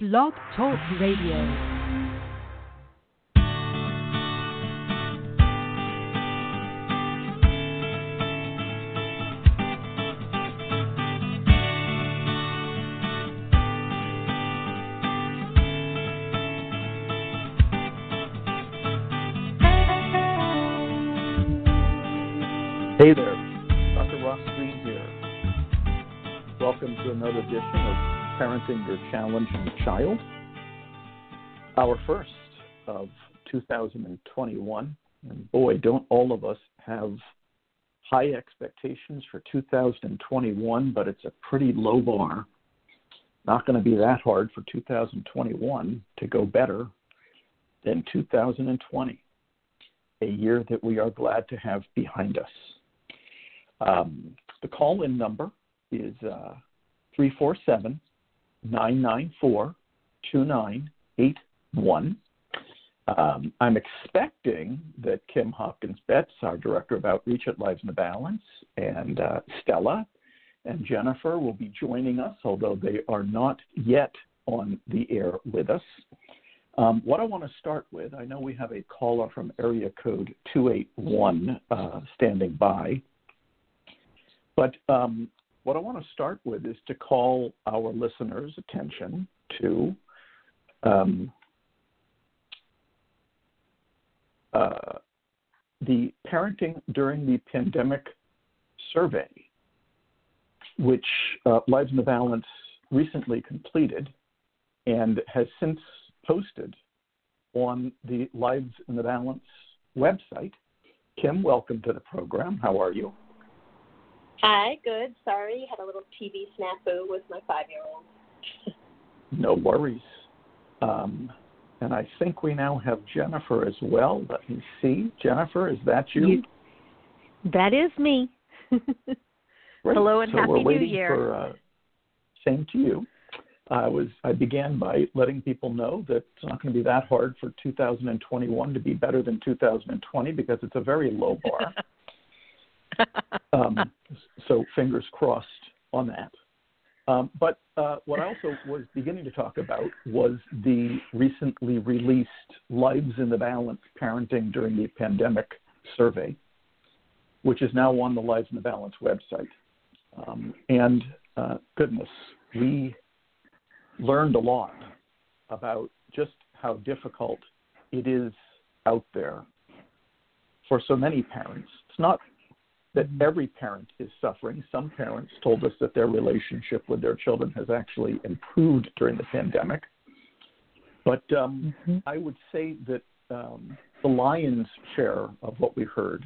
Blog Talk Radio. Hey there, Dr. Ross Greene here. Welcome to another edition of Parenting Your Challenging Child. Our first of 2021. And boy, don't all of us have high expectations for 2021, but it's a pretty low bar. Not going to be that hard for 2021 to go better than 2020, a year that we are glad to have behind us. Um, the call in number is uh, 347 994 2981. Um, I'm expecting that Kim Hopkins Betts, our Director of Outreach at Lives in the Balance, and uh, Stella and Jennifer will be joining us, although they are not yet on the air with us. Um, what I want to start with, I know we have a caller from area code 281 uh, standing by. But um, what I want to start with is to call our listeners' attention to um, uh, the Parenting During the Pandemic survey, which uh, Lives in the Balance recently completed and has since posted on the Lives in the Balance website. Kim, welcome to the program. How are you? Hi, good. Sorry, had a little TV snafu with my five year old. no worries. Um, and I think we now have Jennifer as well. Let me see. Jennifer, is that you? you that is me. Hello and so happy we're waiting New Year. For, uh, same to you. I was I began by letting people know that it's not going to be that hard for 2021 to be better than 2020 because it's a very low bar. um, so fingers crossed on that. Um, but uh, what I also was beginning to talk about was the recently released Lives in the Balance Parenting During the Pandemic survey, which is now on the Lives in the Balance website. Um, and uh, goodness, we learned a lot about just how difficult it is out there for so many parents. It's not that every parent is suffering. Some parents told us that their relationship with their children has actually improved during the pandemic. But um, mm-hmm. I would say that um, the lion's share of what we heard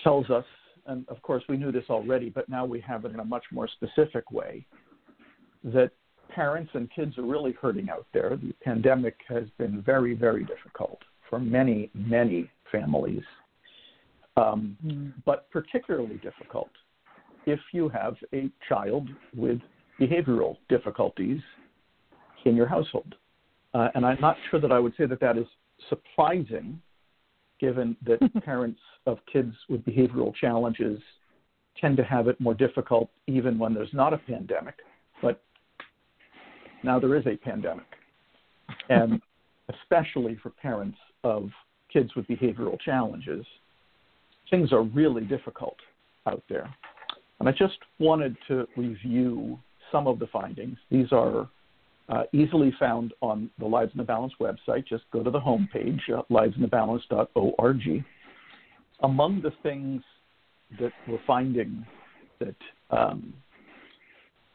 tells us, and of course we knew this already, but now we have it in a much more specific way, that parents and kids are really hurting out there. The pandemic has been very, very difficult for many, many families um, mm. but particularly difficult if you have a child with behavioral difficulties in your household. Uh, and I'm not sure that I would say that that is surprising, given that parents of kids with behavioral challenges tend to have it more difficult even when there's not a pandemic. But now there is a pandemic. And especially for parents of kids with behavioral challenges, things are really difficult out there. And I just wanted to review some of the findings. These are uh, easily found on the Lives in the Balance website. Just go to the homepage, uh, livesinthebalance.org. Among the things that we're finding that um,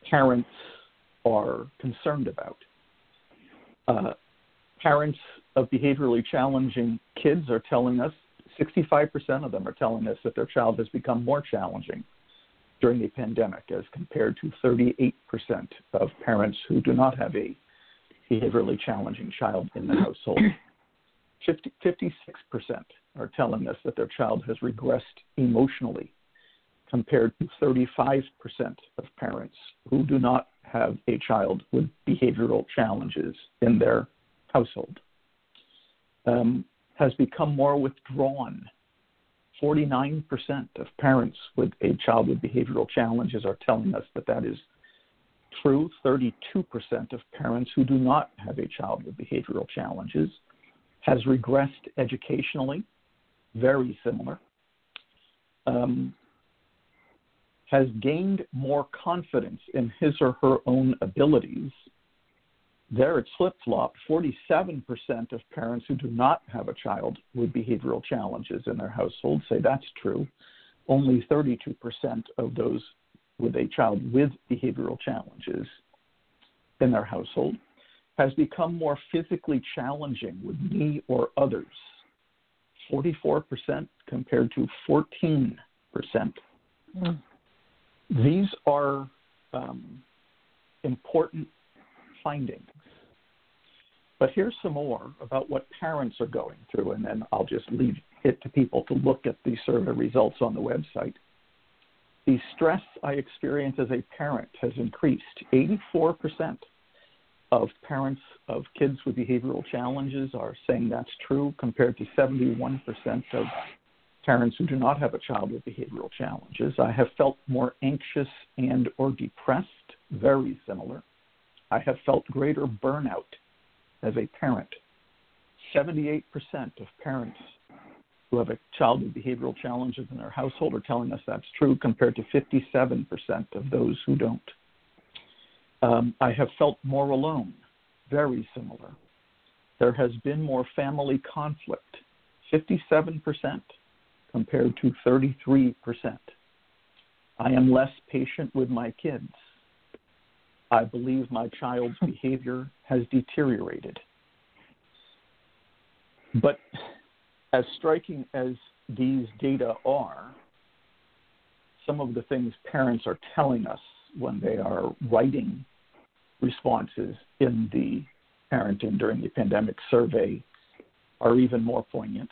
parents are concerned about, uh, parents of behaviorally challenging kids are telling us 65% of them are telling us that their child has become more challenging during the pandemic as compared to 38% of parents who do not have a behaviorally challenging child in the household. 50, 56% are telling us that their child has regressed emotionally compared to 35% of parents who do not have a child with behavioral challenges in their household. Um, has become more withdrawn. 49% of parents with a child with behavioral challenges are telling us that that is true. 32% of parents who do not have a child with behavioral challenges has regressed educationally, very similar. Um, has gained more confidence in his or her own abilities. There it's flip flop 47% of parents who do not have a child with behavioral challenges in their household say that's true. Only 32% of those with a child with behavioral challenges in their household has become more physically challenging with me or others. 44% compared to 14%. Mm. These are um, important findings. But here's some more about what parents are going through, and then I'll just leave it to people to look at the survey results on the website. The stress I experience as a parent has increased. 84% of parents of kids with behavioral challenges are saying that's true, compared to 71% of parents who do not have a child with behavioral challenges. I have felt more anxious and or depressed, very similar. I have felt greater burnout as a parent. 78% of parents who have a child with behavioral challenges in their household are telling us that's true, compared to 57% of those who don't. Um, I have felt more alone, very similar. There has been more family conflict, 57% compared to 33%. I am less patient with my kids. I believe my child's behavior has deteriorated. But as striking as these data are, some of the things parents are telling us when they are writing responses in the parenting during the pandemic survey are even more poignant.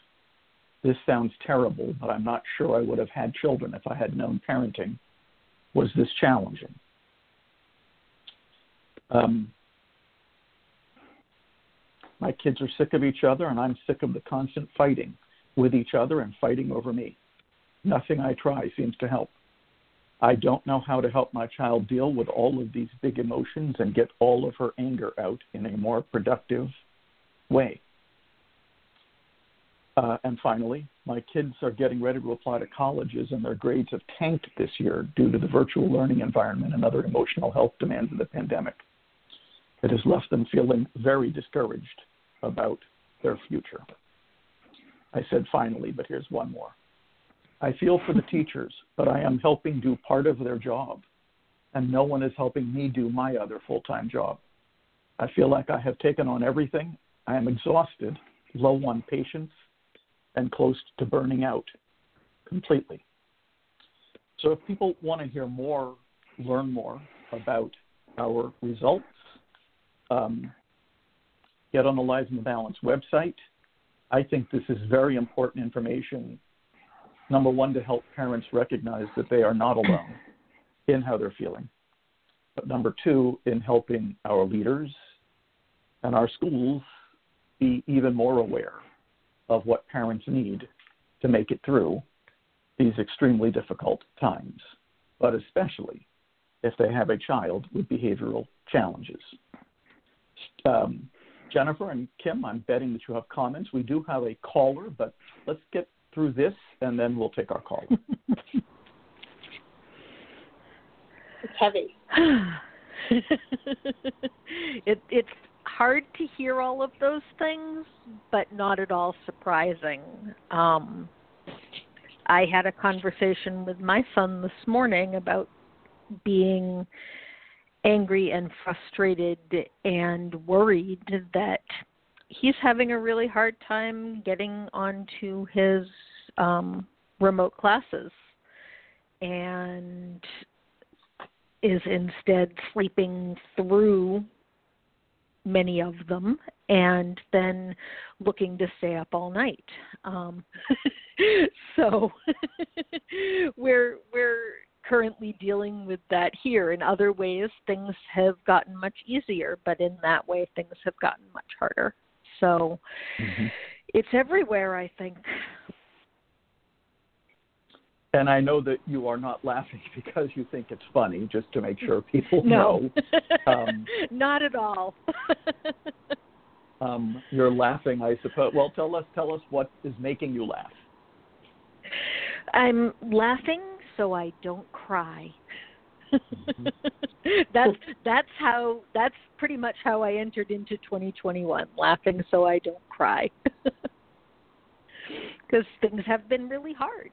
This sounds terrible, but I'm not sure I would have had children if I had known parenting was this challenging. Um, my kids are sick of each other, and I'm sick of the constant fighting with each other and fighting over me. Nothing I try seems to help. I don't know how to help my child deal with all of these big emotions and get all of her anger out in a more productive way. Uh, and finally, my kids are getting ready to apply to colleges, and their grades have tanked this year due to the virtual learning environment and other emotional health demands of the pandemic. It has left them feeling very discouraged about their future. I said finally, but here's one more. I feel for the teachers, but I am helping do part of their job, and no one is helping me do my other full time job. I feel like I have taken on everything. I am exhausted, low on patience, and close to burning out completely. So, if people want to hear more, learn more about our results, um, get on the Lives in the Balance website. I think this is very important information number one, to help parents recognize that they are not alone in how they're feeling. But number two, in helping our leaders and our schools be even more aware of what parents need to make it through these extremely difficult times, but especially if they have a child with behavioral challenges. Um, Jennifer and Kim, I'm betting that you have comments. We do have a caller, but let's get through this, and then we'll take our call. it's heavy. it, it's hard to hear all of those things, but not at all surprising. Um, I had a conversation with my son this morning about being angry and frustrated and worried that he's having a really hard time getting onto his um, remote classes and is instead sleeping through many of them and then looking to stay up all night. Um, so we're we're currently dealing with that here. In other ways, things have gotten much easier, but in that way, things have gotten much harder. So mm-hmm. it's everywhere, I think. and I know that you are not laughing because you think it's funny, just to make sure people no. know. Um, not at all. um, you're laughing, I suppose. Well, tell us, tell us what is making you laugh. I'm laughing so I don't cry. Mm-hmm. that's that's how that's pretty much how I entered into 2021, laughing so I don't cry. Because things have been really hard,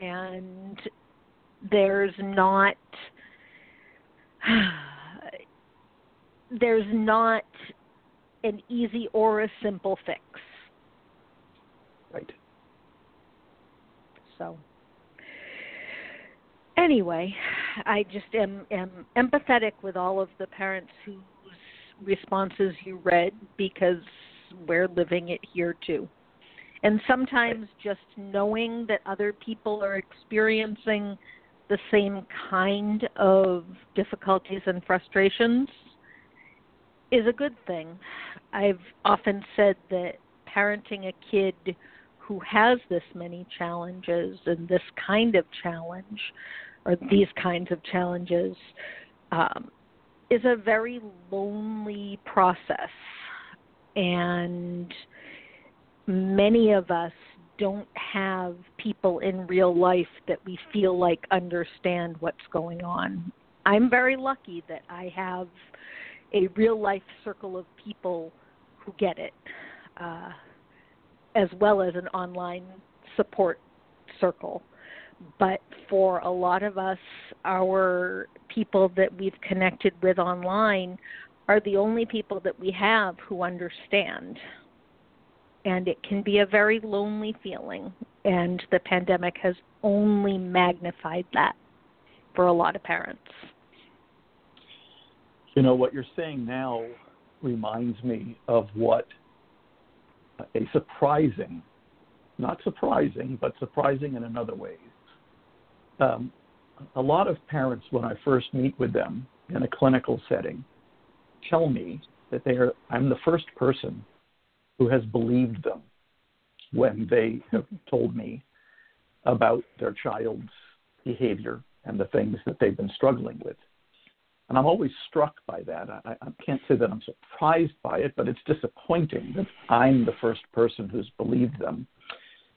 and there's not there's not an easy or a simple fix. Right. So anyway, I just am, am empathetic with all of the parents whose responses you read because we're living it here too. And sometimes just knowing that other people are experiencing the same kind of difficulties and frustrations is a good thing. I've often said that parenting a kid who has this many challenges and this kind of challenge or these kinds of challenges um, is a very lonely process. And many of us don't have people in real life that we feel like understand what's going on. I'm very lucky that I have a real life circle of people who get it, uh, as well as an online support circle but for a lot of us, our people that we've connected with online are the only people that we have who understand. And it can be a very lonely feeling, and the pandemic has only magnified that for a lot of parents. You know, what you're saying now reminds me of what a surprising, not surprising, but surprising in another way, um, a lot of parents, when I first meet with them in a clinical setting, tell me that they are, I'm the first person who has believed them when they have told me about their child's behavior and the things that they've been struggling with. And I'm always struck by that. I, I can't say that I'm surprised by it, but it's disappointing that I'm the first person who's believed them.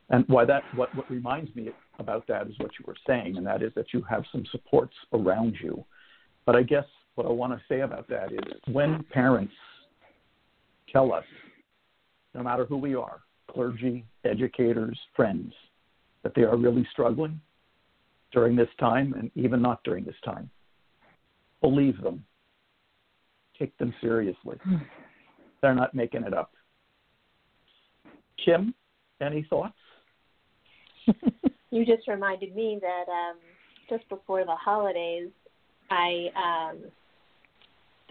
And why that what, what reminds me about that is what you were saying, and that is that you have some supports around you. But I guess what I want to say about that is when parents tell us, no matter who we are, clergy, educators, friends, that they are really struggling during this time and even not during this time, believe them. Take them seriously. Hmm. They're not making it up. Kim, any thoughts? you just reminded me that um, just before the holidays, I um,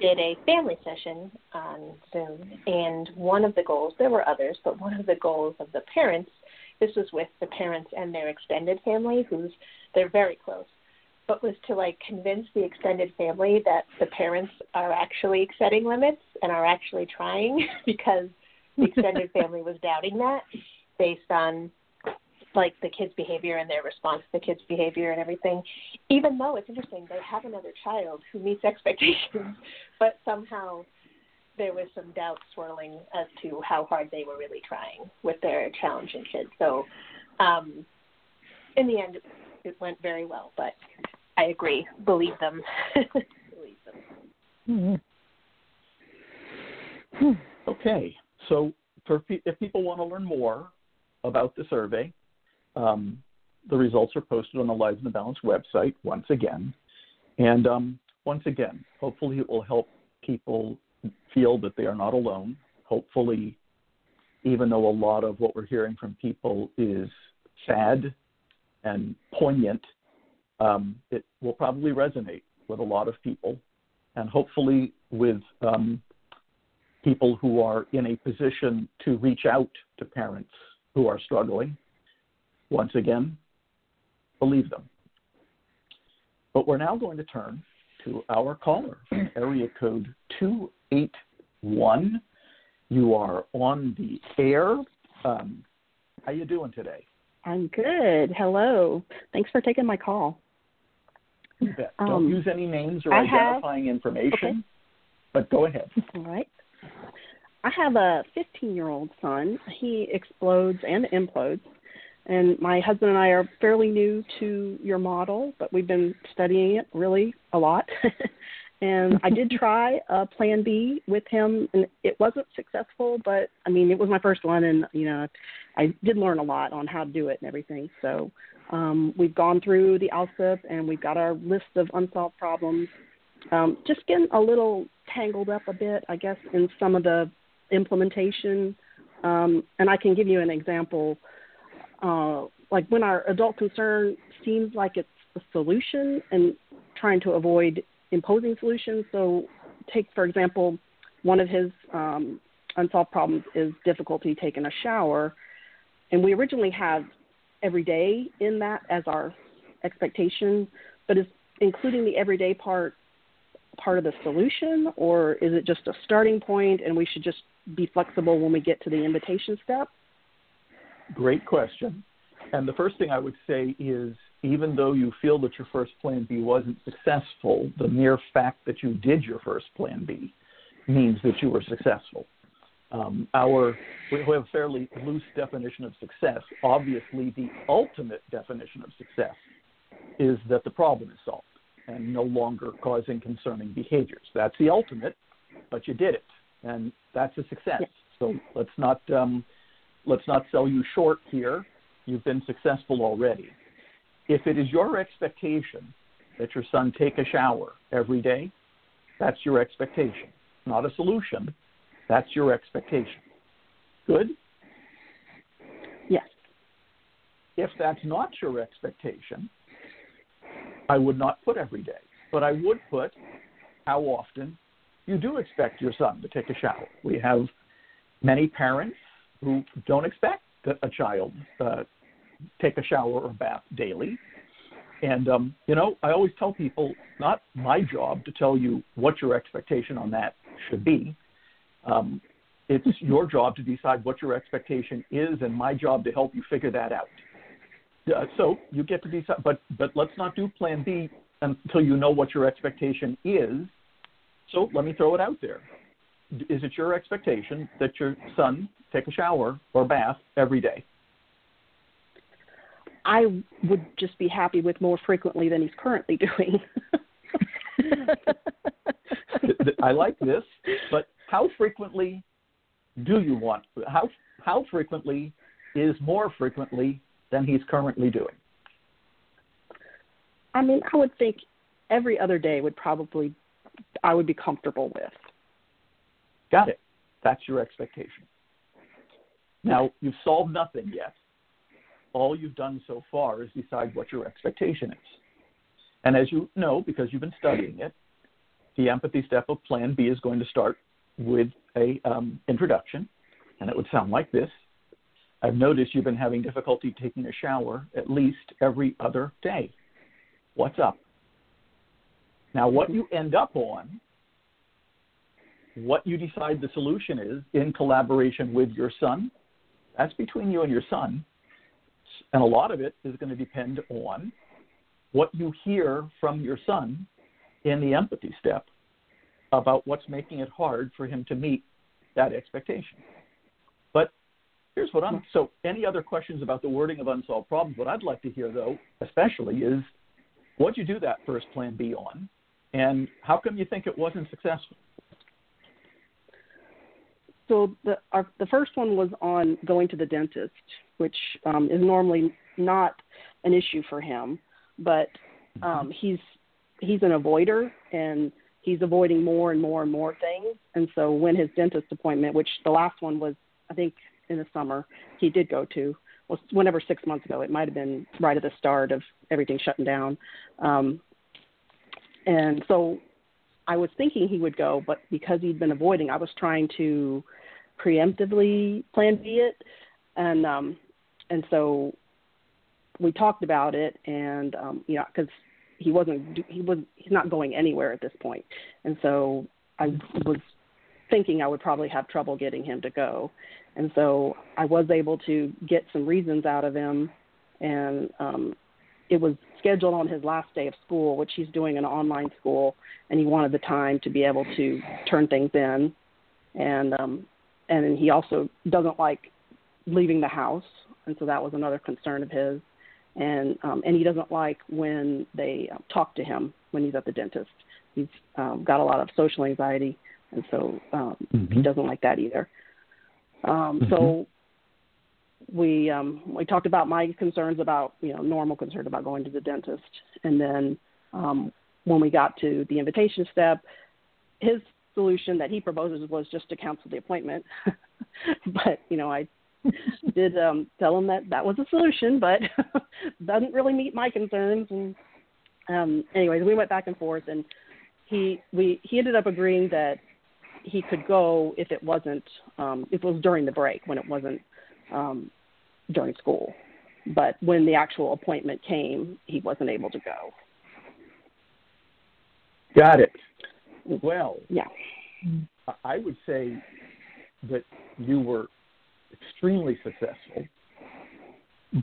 did a family session on Zoom, and one of the goals, there were others, but one of the goals of the parents, this was with the parents and their extended family, who's they're very close, but was to like convince the extended family that the parents are actually setting limits and are actually trying because the extended family was doubting that based on like the kids' behavior and their response to the kids' behavior and everything. Even though it's interesting, they have another child who meets expectations, but somehow there was some doubt swirling as to how hard they were really trying with their challenging kids. So, um, in the end, it went very well. But I agree, believe them. believe them. Mm-hmm. Okay, so for if people want to learn more about the survey, um, the results are posted on the Lives in the Balance website once again. And um, once again, hopefully it will help people feel that they are not alone. Hopefully, even though a lot of what we're hearing from people is sad and poignant, um, it will probably resonate with a lot of people. And hopefully, with um, people who are in a position to reach out to parents who are struggling once again, believe them. But we're now going to turn to our caller from area code 281. You are on the air. Um, how you doing today? I'm good. Hello. Thanks for taking my call. Don't um, use any names or I identifying have, information, okay. but go ahead. All right. I have a 15 year old son. He explodes and implodes. And my husband and I are fairly new to your model, but we've been studying it really a lot. and I did try a plan B with him, and it wasn't successful. But I mean, it was my first one, and you know, I did learn a lot on how to do it and everything. So um, we've gone through the ALSUP, and we've got our list of unsolved problems. Um, just getting a little tangled up a bit, I guess, in some of the implementation. Um, and I can give you an example. Uh, like when our adult concern seems like it's a solution and trying to avoid imposing solutions. So, take for example, one of his um, unsolved problems is difficulty taking a shower, and we originally had every day in that as our expectation, but is including the everyday part part of the solution, or is it just a starting point and we should just be flexible when we get to the invitation step? Great question. And the first thing I would say is even though you feel that your first plan B wasn't successful, the mere fact that you did your first plan B means that you were successful. Um, our we have a fairly loose definition of success. Obviously, the ultimate definition of success is that the problem is solved and no longer causing concerning behaviors. That's the ultimate, but you did it, and that's a success. So let's not um, let's not sell you short here. You've been successful already. If it is your expectation that your son take a shower every day, that's your expectation, not a solution. That's your expectation. Good? Yes. If that's not your expectation, I would not put every day, but I would put how often you do expect your son to take a shower. We have many parents who don't expect that a child uh, take a shower or bath daily. And um, you know, I always tell people, not my job to tell you what your expectation on that should be. Um, it's your job to decide what your expectation is, and my job to help you figure that out. Uh, so you get to decide, but but let's not do Plan B until you know what your expectation is. So let me throw it out there. Is it your expectation that your son take a shower or bath every day? I would just be happy with more frequently than he's currently doing. I like this, but how frequently do you want? How how frequently is more frequently than he's currently doing? I mean, I would think every other day would probably I would be comfortable with. Got it. That's your expectation. Now, you've solved nothing yet. All you've done so far is decide what your expectation is. And as you know, because you've been studying it, the empathy step of Plan B is going to start with a um, introduction, and it would sound like this. I've noticed you've been having difficulty taking a shower at least every other day. What's up? Now, what you end up on, what you decide the solution is in collaboration with your son, that's between you and your son. And a lot of it is going to depend on what you hear from your son in the empathy step about what's making it hard for him to meet that expectation. But here's what I'm hmm. so any other questions about the wording of unsolved problems? What I'd like to hear though, especially is what'd you do that first plan B on? And how come you think it wasn't successful? So the our, the first one was on going to the dentist, which um, is normally not an issue for him, but um, he's he's an avoider and he's avoiding more and more and more things. And so when his dentist appointment, which the last one was I think in the summer, he did go to was whenever six months ago. It might have been right at the start of everything shutting down. Um, and so I was thinking he would go, but because he'd been avoiding, I was trying to preemptively plan B it, and um, and so we talked about it, and um, you know, because he wasn't he was he's not going anywhere at this point, and so I was thinking I would probably have trouble getting him to go, and so I was able to get some reasons out of him and um, it was scheduled on his last day of school, which he's doing an online school, and he wanted the time to be able to turn things in, and um, and he also doesn't like leaving the house, and so that was another concern of his, and um, and he doesn't like when they uh, talk to him when he's at the dentist. He's um, got a lot of social anxiety, and so um, mm-hmm. he doesn't like that either. Um, mm-hmm. So we um, we talked about my concerns about you know normal concern about going to the dentist, and then um, when we got to the invitation step, his solution that he proposes was just to cancel the appointment. but you know I did um, tell him that that was a solution, but doesn't really meet my concerns. And um, anyways, we went back and forth, and he we he ended up agreeing that he could go if it wasn't um, if it was during the break when it wasn't um, during school. But when the actual appointment came, he wasn't able to go. Got it. Well, yeah. I would say that you were extremely successful,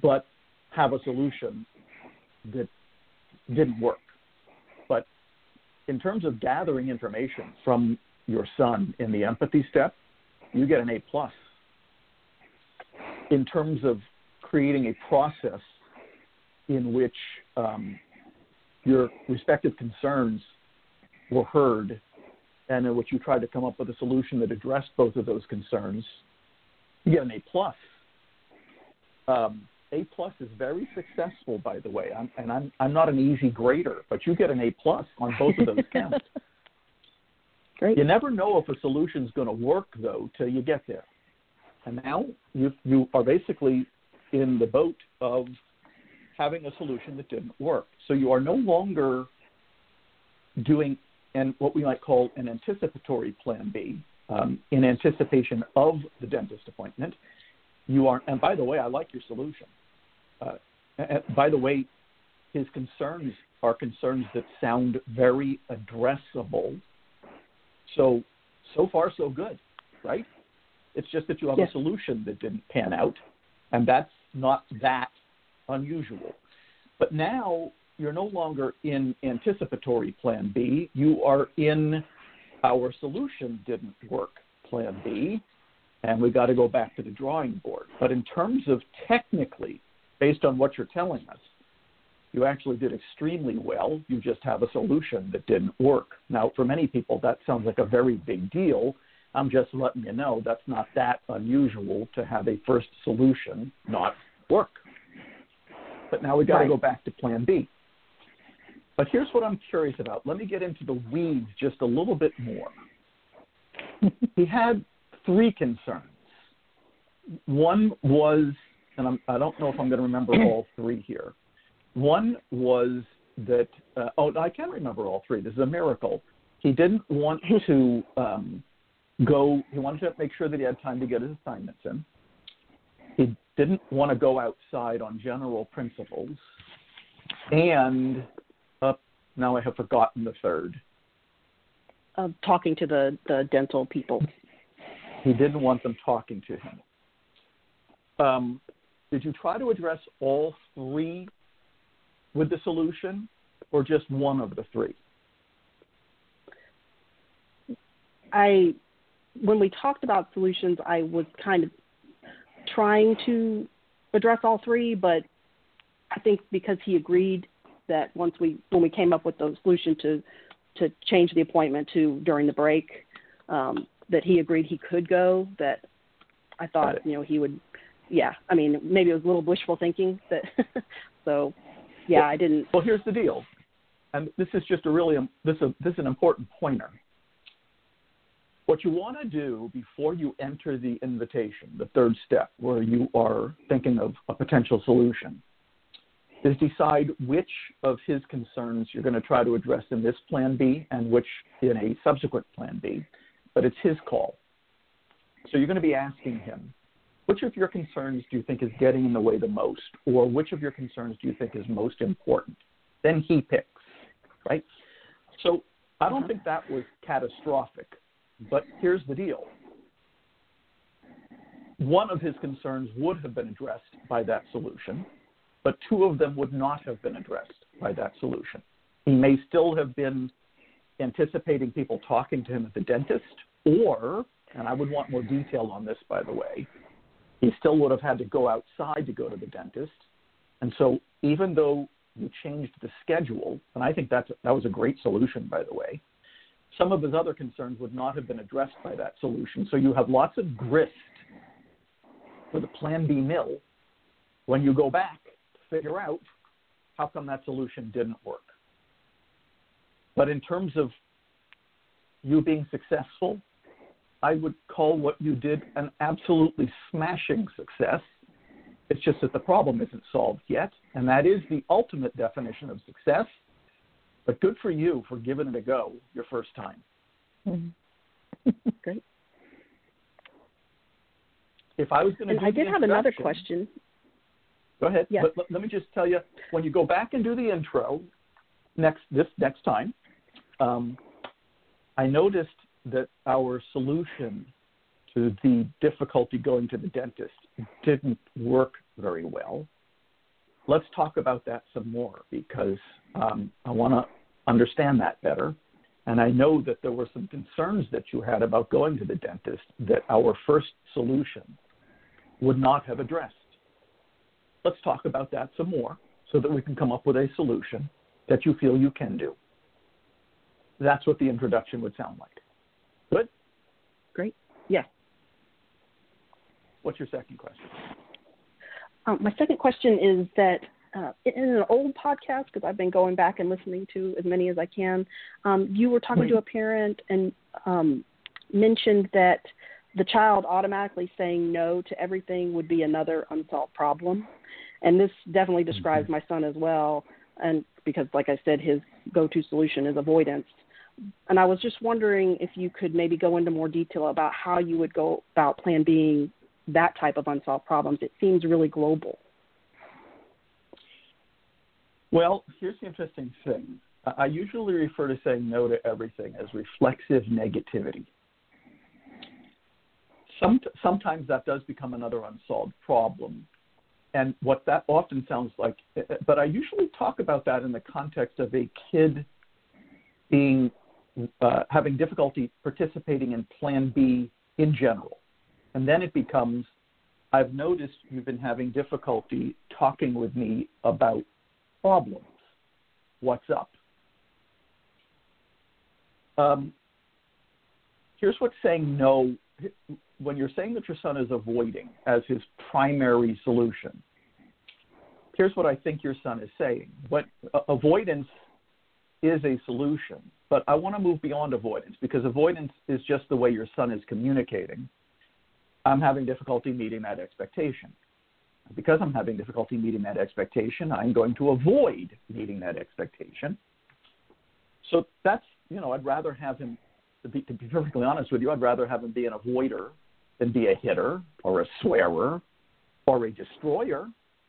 but have a solution that didn't work. But in terms of gathering information from your son in the empathy step, you get an A plus in terms of creating a process in which um, your respective concerns were heard and in which you tried to come up with a solution that addressed both of those concerns, you get an A plus. Um, a plus is very successful, by the way, I'm, and I'm I'm not an easy grader, but you get an A plus on both of those counts. Great. You never know if a solution is going to work though till you get there. And now you, you are basically in the boat of having a solution that didn't work. So you are no longer doing and what we might call an anticipatory plan B um, in anticipation of the dentist appointment. You are, and by the way, I like your solution. Uh, by the way, his concerns are concerns that sound very addressable. So, so far, so good, right? It's just that you have yes. a solution that didn't pan out, and that's not that unusual. But now you're no longer in anticipatory plan B. You are in our solution didn't work plan B, and we got to go back to the drawing board. But in terms of technically, based on what you're telling us, you actually did extremely well. You just have a solution that didn't work. Now, for many people, that sounds like a very big deal I'm just letting you know that's not that unusual to have a first solution not work. But now we've got to right. go back to plan B. But here's what I'm curious about. Let me get into the weeds just a little bit more. he had three concerns. One was, and I'm, I don't know if I'm going to remember all three here. One was that, uh, oh, I can remember all three. This is a miracle. He didn't want to um, go. He wanted to make sure that he had time to get his assignments in. He didn't want to go outside on general principles, and uh, now I have forgotten the third. Uh, talking to the the dental people. He didn't want them talking to him. Um, did you try to address all three with the solution, or just one of the three? I when we talked about solutions, I was kind of trying to address all three, but I think because he agreed that once we when we came up with the solution to to change the appointment to during the break, um, that he agreed he could go. That I thought you know he would. Yeah, I mean maybe it was a little wishful thinking that. so yeah, well, I didn't. Well, here's the deal, and this is just a really this is a, this is an important pointer. What you want to do before you enter the invitation, the third step, where you are thinking of a potential solution, is decide which of his concerns you're going to try to address in this plan B and which in a subsequent plan B. But it's his call. So you're going to be asking him, which of your concerns do you think is getting in the way the most? Or which of your concerns do you think is most important? Then he picks, right? So I don't uh-huh. think that was catastrophic but here's the deal one of his concerns would have been addressed by that solution, but two of them would not have been addressed by that solution. He may still have been anticipating people talking to him at the dentist, or, and I would want more detail on this, by the way, he still would have had to go outside to go to the dentist. And so, even though you changed the schedule, and I think that's, that was a great solution, by the way, some of his other concerns would not have been addressed by that solution. So, you have lots of grist for the Plan B mill when you go back to figure out how come that solution didn't work. But in terms of you being successful, I would call what you did an absolutely smashing success. It's just that the problem isn't solved yet, and that is the ultimate definition of success. But good for you for giving it a go your first time. Mm-hmm. Great. If I was going to, I did have another question. Go ahead. Yes. But let me just tell you, when you go back and do the intro next this next time, um, I noticed that our solution to the difficulty going to the dentist didn't work very well. Let's talk about that some more because um, I want to understand that better. And I know that there were some concerns that you had about going to the dentist that our first solution would not have addressed. Let's talk about that some more so that we can come up with a solution that you feel you can do. That's what the introduction would sound like. Good? Great. Yes. What's your second question? Um, my second question is that uh, in an old podcast, because I've been going back and listening to as many as I can, um, you were talking right. to a parent and um, mentioned that the child automatically saying no to everything would be another unsolved problem. And this definitely describes mm-hmm. my son as well. And because, like I said, his go to solution is avoidance and I was just wondering if you could maybe go into more detail about how you would go about plan being that type of unsolved problems. It seems really global. Well, here's the interesting thing. I usually refer to saying no to everything as reflexive negativity. Some, sometimes that does become another unsolved problem. And what that often sounds like, but I usually talk about that in the context of a kid being uh, having difficulty participating in Plan B in general. And then it becomes I've noticed you've been having difficulty talking with me about problems. What's up? Um, here's what saying no, when you're saying that your son is avoiding as his primary solution, here's what I think your son is saying. But uh, avoidance is a solution. But I want to move beyond avoidance because avoidance is just the way your son is communicating. I'm having difficulty meeting that expectation. Because I'm having difficulty meeting that expectation, I'm going to avoid meeting that expectation. So that's, you know, I'd rather have him, to be, to be perfectly honest with you, I'd rather have him be an avoider than be a hitter or a swearer or a destroyer.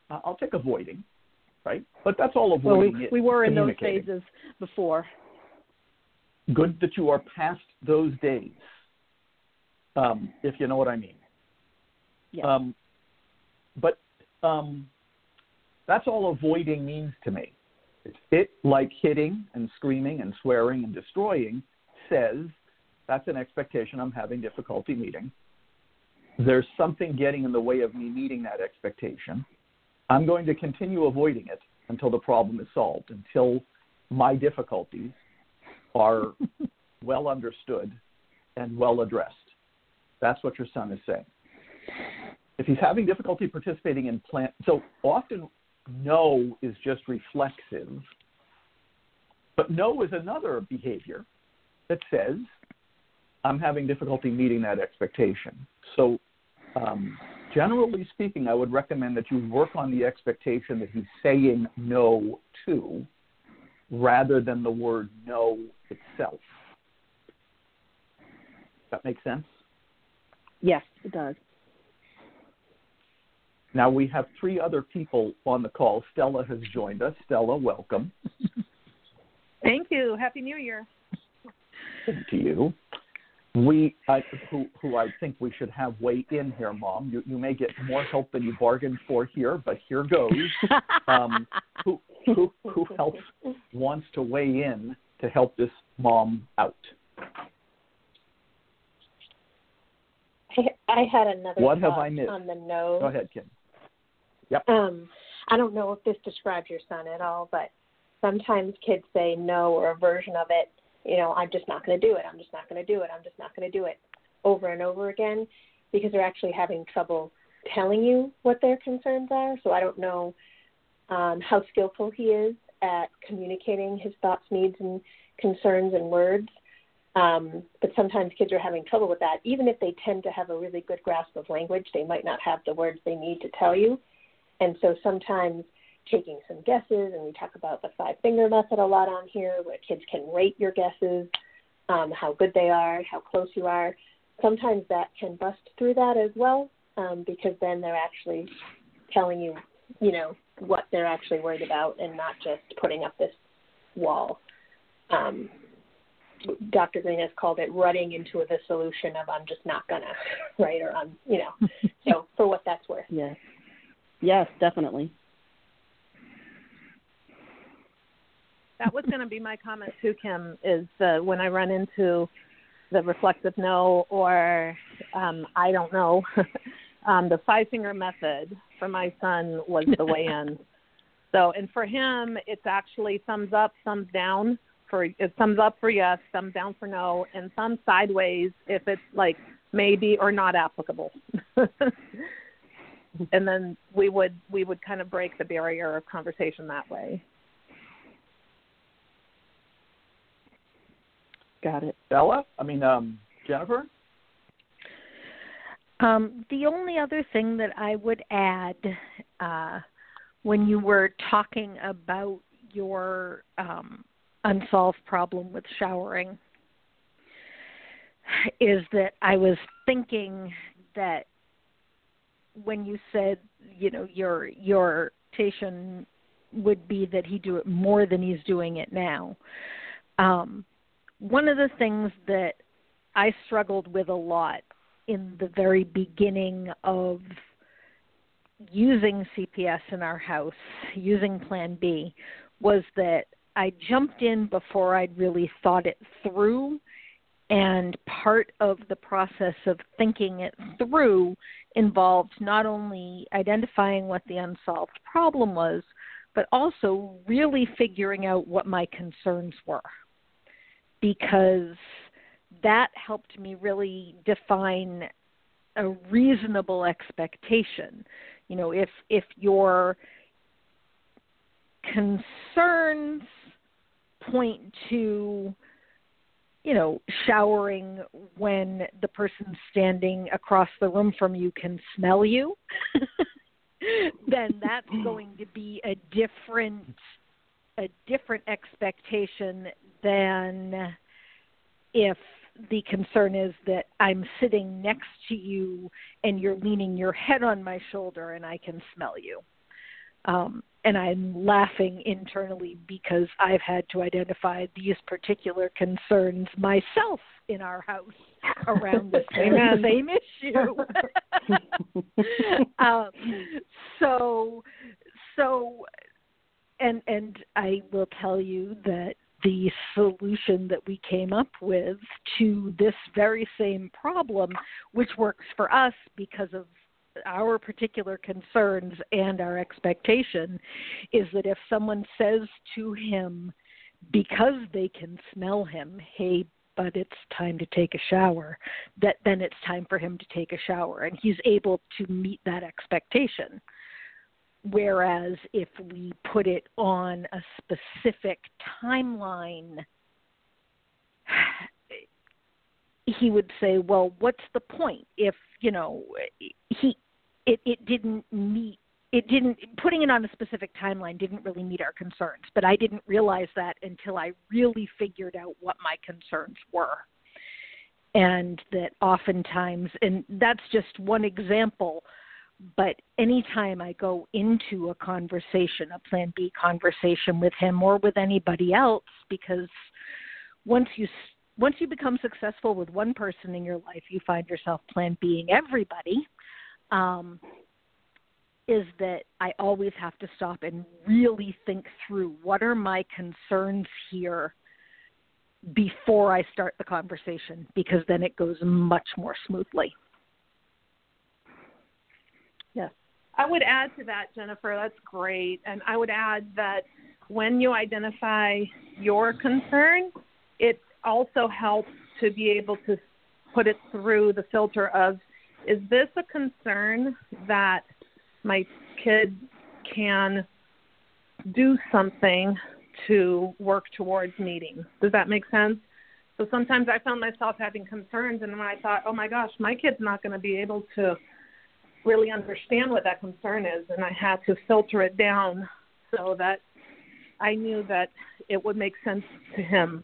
I'll take avoiding right? But that's all avoiding well, we, we were in those phases before. Good that you are past those days, um, if you know what I mean. Yeah. Um, but um, that's all avoiding means to me. It's it like hitting and screaming and swearing and destroying says that's an expectation I'm having difficulty meeting. There's something getting in the way of me meeting that expectation. I'm going to continue avoiding it until the problem is solved, until my difficulties are well understood and well addressed. That's what your son is saying. If he's having difficulty participating in plan, so often no is just reflexive, but no is another behavior that says, I'm having difficulty meeting that expectation. So um, generally speaking, I would recommend that you work on the expectation that he's saying no to rather than the word no itself. That makes sense? Yes, it does. Now we have three other people on the call. Stella has joined us. Stella, welcome. Thank you. Happy New Year. Thank you. we I, who who I think we should have weigh in here, Mom. You you may get more help than you bargained for here, but here goes. Um, who who who else wants to weigh in to help this mom out? I, I had another What have I missed? on the no. Go ahead, Kim. Yep. Um, I don't know if this describes your son at all, but sometimes kids say no or a version of it. You know, I'm just not going to do it. I'm just not going to do it. I'm just not going to do it over and over again because they're actually having trouble telling you what their concerns are. So I don't know um, how skillful he is at communicating his thoughts, needs, and concerns in words. Um, but sometimes kids are having trouble with that. Even if they tend to have a really good grasp of language, they might not have the words they need to tell you. And so sometimes taking some guesses, and we talk about the five finger method a lot on here, where kids can rate your guesses, um, how good they are, how close you are. Sometimes that can bust through that as well, um, because then they're actually telling you, you know, what they're actually worried about, and not just putting up this wall. Um, Dr. Greene has called it running into the solution of I'm just not gonna, right? Or I'm, you know, so for what that's worth. Yes. Yes, definitely. That was going to be my comment too, Kim. Is uh, when I run into the reflexive no or um, I don't know, um, the five finger method for my son was the way in. So, and for him, it's actually thumbs up, thumbs down. For it's thumbs up for yes, thumbs down for no, and thumbs sideways if it's like maybe or not applicable. and then we would we would kind of break the barrier of conversation that way. Got it. Bella, I mean um, Jennifer. Um, the only other thing that I would add uh, when you were talking about your um, unsolved problem with showering is that I was thinking that when you said, you know, your your station would be that he do it more than he's doing it now. Um, one of the things that I struggled with a lot in the very beginning of using CPS in our house, using Plan B, was that I jumped in before I'd really thought it through. And part of the process of thinking it through involved not only identifying what the unsolved problem was, but also really figuring out what my concerns were. Because that helped me really define a reasonable expectation. You know, if if your concerns point to you know showering when the person standing across the room from you can smell you then that's going to be a different a different expectation than if the concern is that I'm sitting next to you and you're leaning your head on my shoulder and I can smell you. Um, and I'm laughing internally because I've had to identify these particular concerns myself in our house around the same, same issue. um, so, so, and and I will tell you that the solution that we came up with to this very same problem, which works for us because of our particular concerns and our expectation, is that if someone says to him, because they can smell him, hey, but it's time to take a shower, that then it's time for him to take a shower. And he's able to meet that expectation. Whereas if we put it on a specific timeline, he would say, "Well, what's the point if you know he it it didn't meet it didn't putting it on a specific timeline didn't really meet our concerns but i didn't realize that until i really figured out what my concerns were and that oftentimes and that's just one example but anytime i go into a conversation a plan b conversation with him or with anybody else because once you once you become successful with one person in your life, you find yourself plan being everybody. Um, is that I always have to stop and really think through what are my concerns here before I start the conversation because then it goes much more smoothly. Yes. I would add to that, Jennifer, that's great. And I would add that when you identify your concern, it also helps to be able to put it through the filter of is this a concern that my kid can do something to work towards meeting. Does that make sense? So sometimes I found myself having concerns, and when I thought, oh my gosh, my kid's not going to be able to really understand what that concern is, and I had to filter it down so that I knew that it would make sense to him.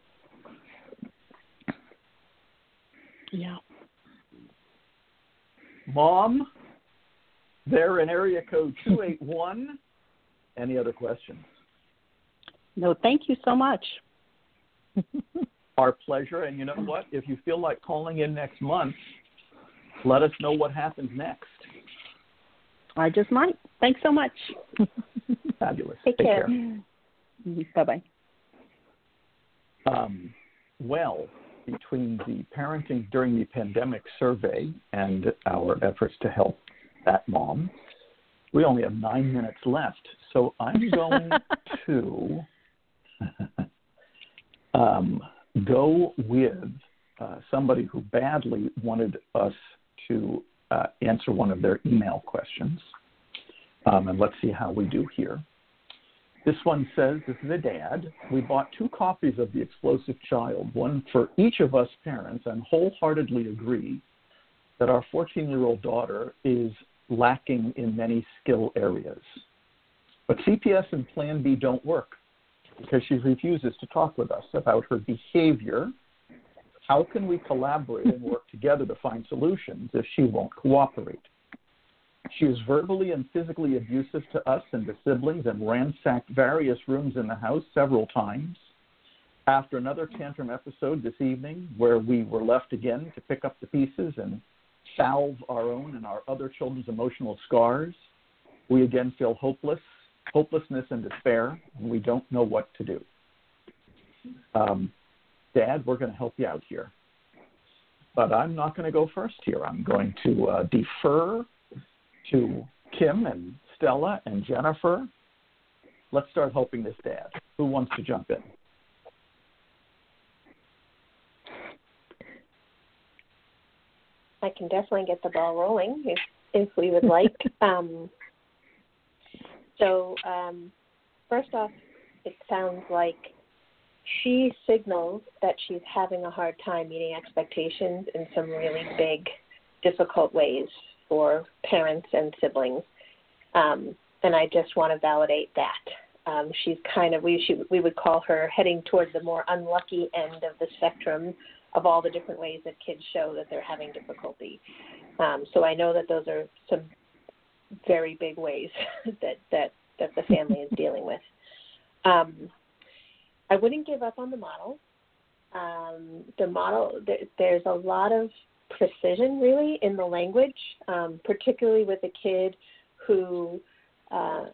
Yeah. Mom, they're in area code 281. Any other questions? No, thank you so much. Our pleasure. And you know what? If you feel like calling in next month, let us know what happens next. I just might. Thanks so much. Fabulous. Take, Take care. care. Bye bye. Um, well, between the parenting during the pandemic survey and our efforts to help that mom, we only have nine minutes left. So I'm going to um, go with uh, somebody who badly wanted us to uh, answer one of their email questions. Um, and let's see how we do here. This one says, This is a dad. We bought two copies of The Explosive Child, one for each of us parents, and wholeheartedly agree that our 14 year old daughter is lacking in many skill areas. But CPS and Plan B don't work because she refuses to talk with us about her behavior. How can we collaborate and work together to find solutions if she won't cooperate? She is verbally and physically abusive to us and the siblings and ransacked various rooms in the house several times. After another tantrum episode this evening, where we were left again to pick up the pieces and salve our own and our other children's emotional scars, we again feel hopeless, hopelessness and despair, and we don't know what to do. Um, Dad, we're going to help you out here. But I'm not going to go first here. I'm going to uh, defer to Kim and Stella and Jennifer. Let's start helping this dad. Who wants to jump in? I can definitely get the ball rolling if if we would like. um, so um, first off, it sounds like she signals that she's having a hard time meeting expectations in some really big, difficult ways for parents and siblings. Um, and I just want to validate that. Um, she's kind of we she, we would call her heading toward the more unlucky end of the spectrum of all the different ways that kids show that they're having difficulty. Um, so I know that those are some very big ways that that that the family is dealing with. Um, I wouldn't give up on the model. Um, the model there, there's a lot of precision really in the language, um, particularly with a kid who uh,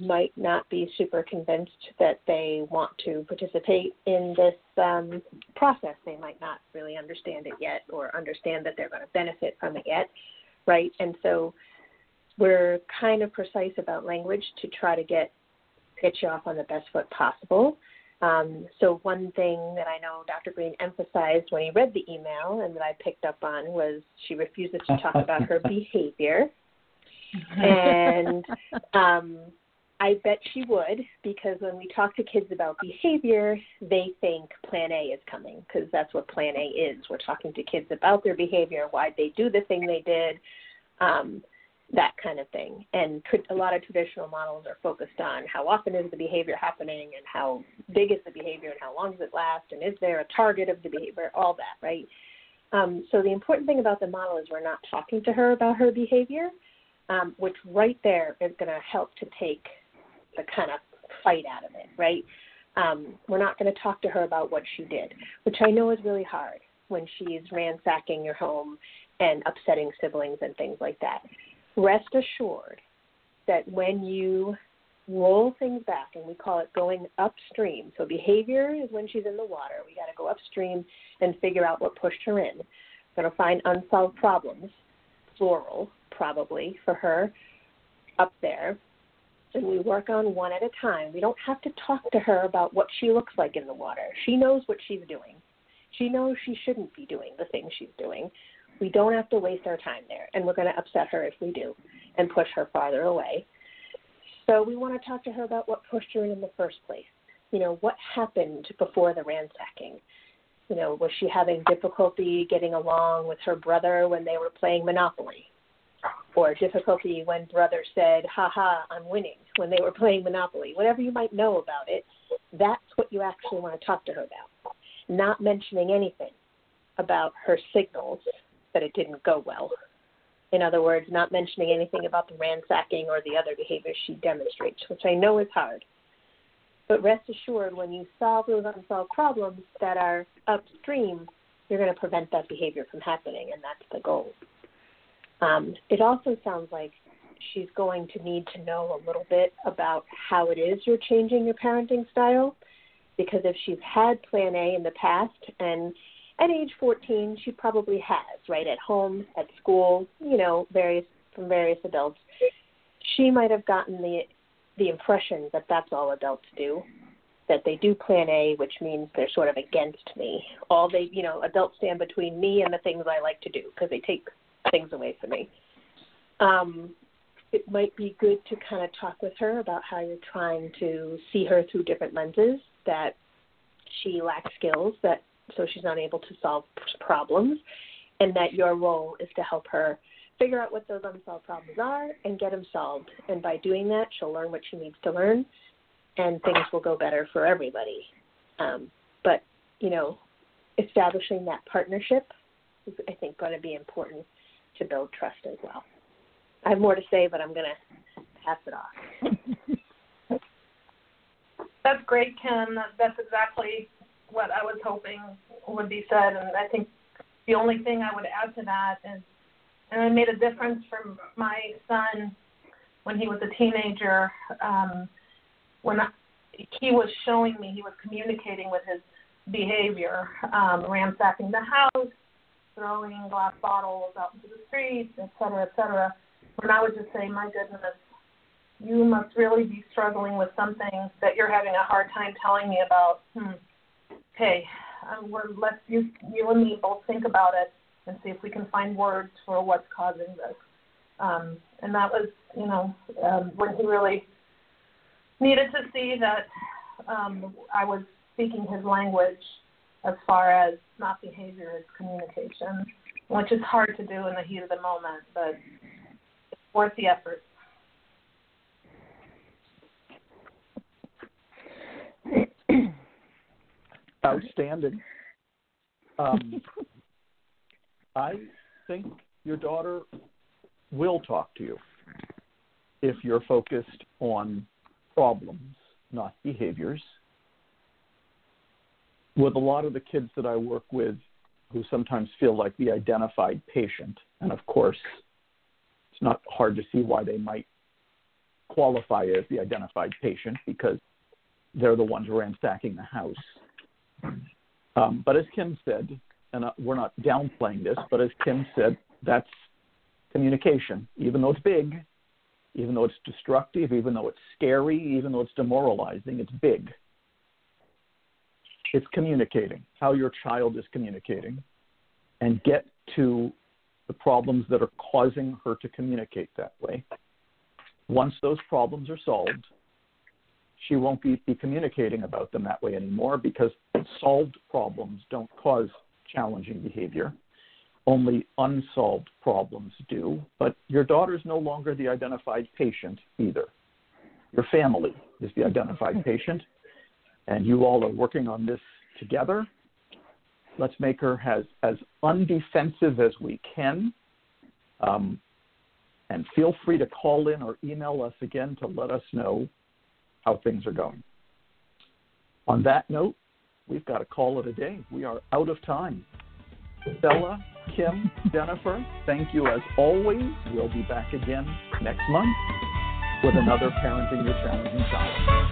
might not be super convinced that they want to participate in this um, process. They might not really understand it yet or understand that they're going to benefit from it yet, right? And so we're kind of precise about language to try to get get you off on the best foot possible. Um, so one thing that I know Dr. Greene emphasized when he read the email and that I picked up on was she refuses to talk about her behavior. and um, I bet she would because when we talk to kids about behavior, they think Plan A is coming because that's what Plan A is. We're talking to kids about their behavior, why they do the thing they did, um, that kind of thing. And a lot of traditional models are focused on how often is the behavior happening and how big is the behavior and how long does it last and is there a target of the behavior, all that, right? Um, so the important thing about the model is we're not talking to her about her behavior, um, which right there is going to help to take the kind of fight out of it, right? Um, we're not going to talk to her about what she did, which I know is really hard when she's ransacking your home and upsetting siblings and things like that. Rest assured that when you roll things back, and we call it going upstream. So behavior is when she's in the water. We got to go upstream and figure out what pushed her in. We're going to find unsolved problems, plural, probably for her, up there. And we work on one at a time. We don't have to talk to her about what she looks like in the water. She knows what she's doing. She knows she shouldn't be doing the things she's doing. We don't have to waste our time there, and we're going to upset her if we do and push her farther away. So we want to talk to her about what pushed her in in the first place. You know, what happened before the ransacking? You know, was she having difficulty getting along with her brother when they were playing Monopoly? Or difficulty when brother said, ha ha, I'm winning when they were playing Monopoly? Whatever you might know about it, that's what you actually want to talk to her about. Not mentioning anything about her signals that it didn't go well in other words, not mentioning anything about the ransacking or the other behaviors she demonstrates, which I know is hard. But rest assured, when you solve those unsolved problems that are upstream, you're going to prevent that behavior from happening, and that's the goal. Um, it also sounds like she's going to need to know a little bit about how it is you're changing your parenting style, because if she's had Plan A in the past and at age 14, she probably has, right, at home, at school, you know, various from various adults. She might have gotten the the impression that that's all adults do, that they do plan A, which means they're sort of against me. All they, you know, adults stand between me and the things I like to do because they take things away from me. Um, it might be good to kind of talk with her about how you're trying to see her through different lenses, that she lacks skills that so she's not able to solve problems, and that your role is to help her figure out what those unsolved problems are and get them solved. And by doing that, she'll learn what she needs to learn, and things will go better for everybody. Um, but you know, establishing that partnership is, I think, going to be important to build trust as well. I have more to say, but I'm going to pass it off. That's great, Kim. That's exactly what I was hoping would be said. And I think the only thing I would add to that is, and it made a difference for my son when he was a teenager. Um, when I, he was showing me, he was communicating with his behavior, um, ransacking the house, throwing glass bottles out into the street, et cetera, et cetera. When I would just say, my goodness, you must really be struggling with something that you're having a hard time telling me about. Hmm okay, um, we're, let's you, you and me both think about it and see if we can find words for what's causing this. Um, and that was, you know, um, when he really needed to see that um, I was speaking his language as far as not behavior, it's communication, which is hard to do in the heat of the moment, but it's worth the effort. Outstanding. Um, I think your daughter will talk to you if you're focused on problems, not behaviors. With a lot of the kids that I work with who sometimes feel like the identified patient, and of course, it's not hard to see why they might qualify as the identified patient because they're the ones ransacking the house. Um, but as Kim said, and uh, we're not downplaying this, but as Kim said, that's communication. Even though it's big, even though it's destructive, even though it's scary, even though it's demoralizing, it's big. It's communicating, how your child is communicating, and get to the problems that are causing her to communicate that way. Once those problems are solved, she won't be, be communicating about them that way anymore because solved problems don't cause challenging behavior. Only unsolved problems do. But your daughter's no longer the identified patient either. Your family is the identified patient, and you all are working on this together. Let's make her as, as undefensive as we can. Um, and feel free to call in or email us again to let us know how things are going. On that note, we've got to call it a day. We are out of time. Bella, Kim, Jennifer, thank you as always. We'll be back again next month with another Parenting Your Challenging Child.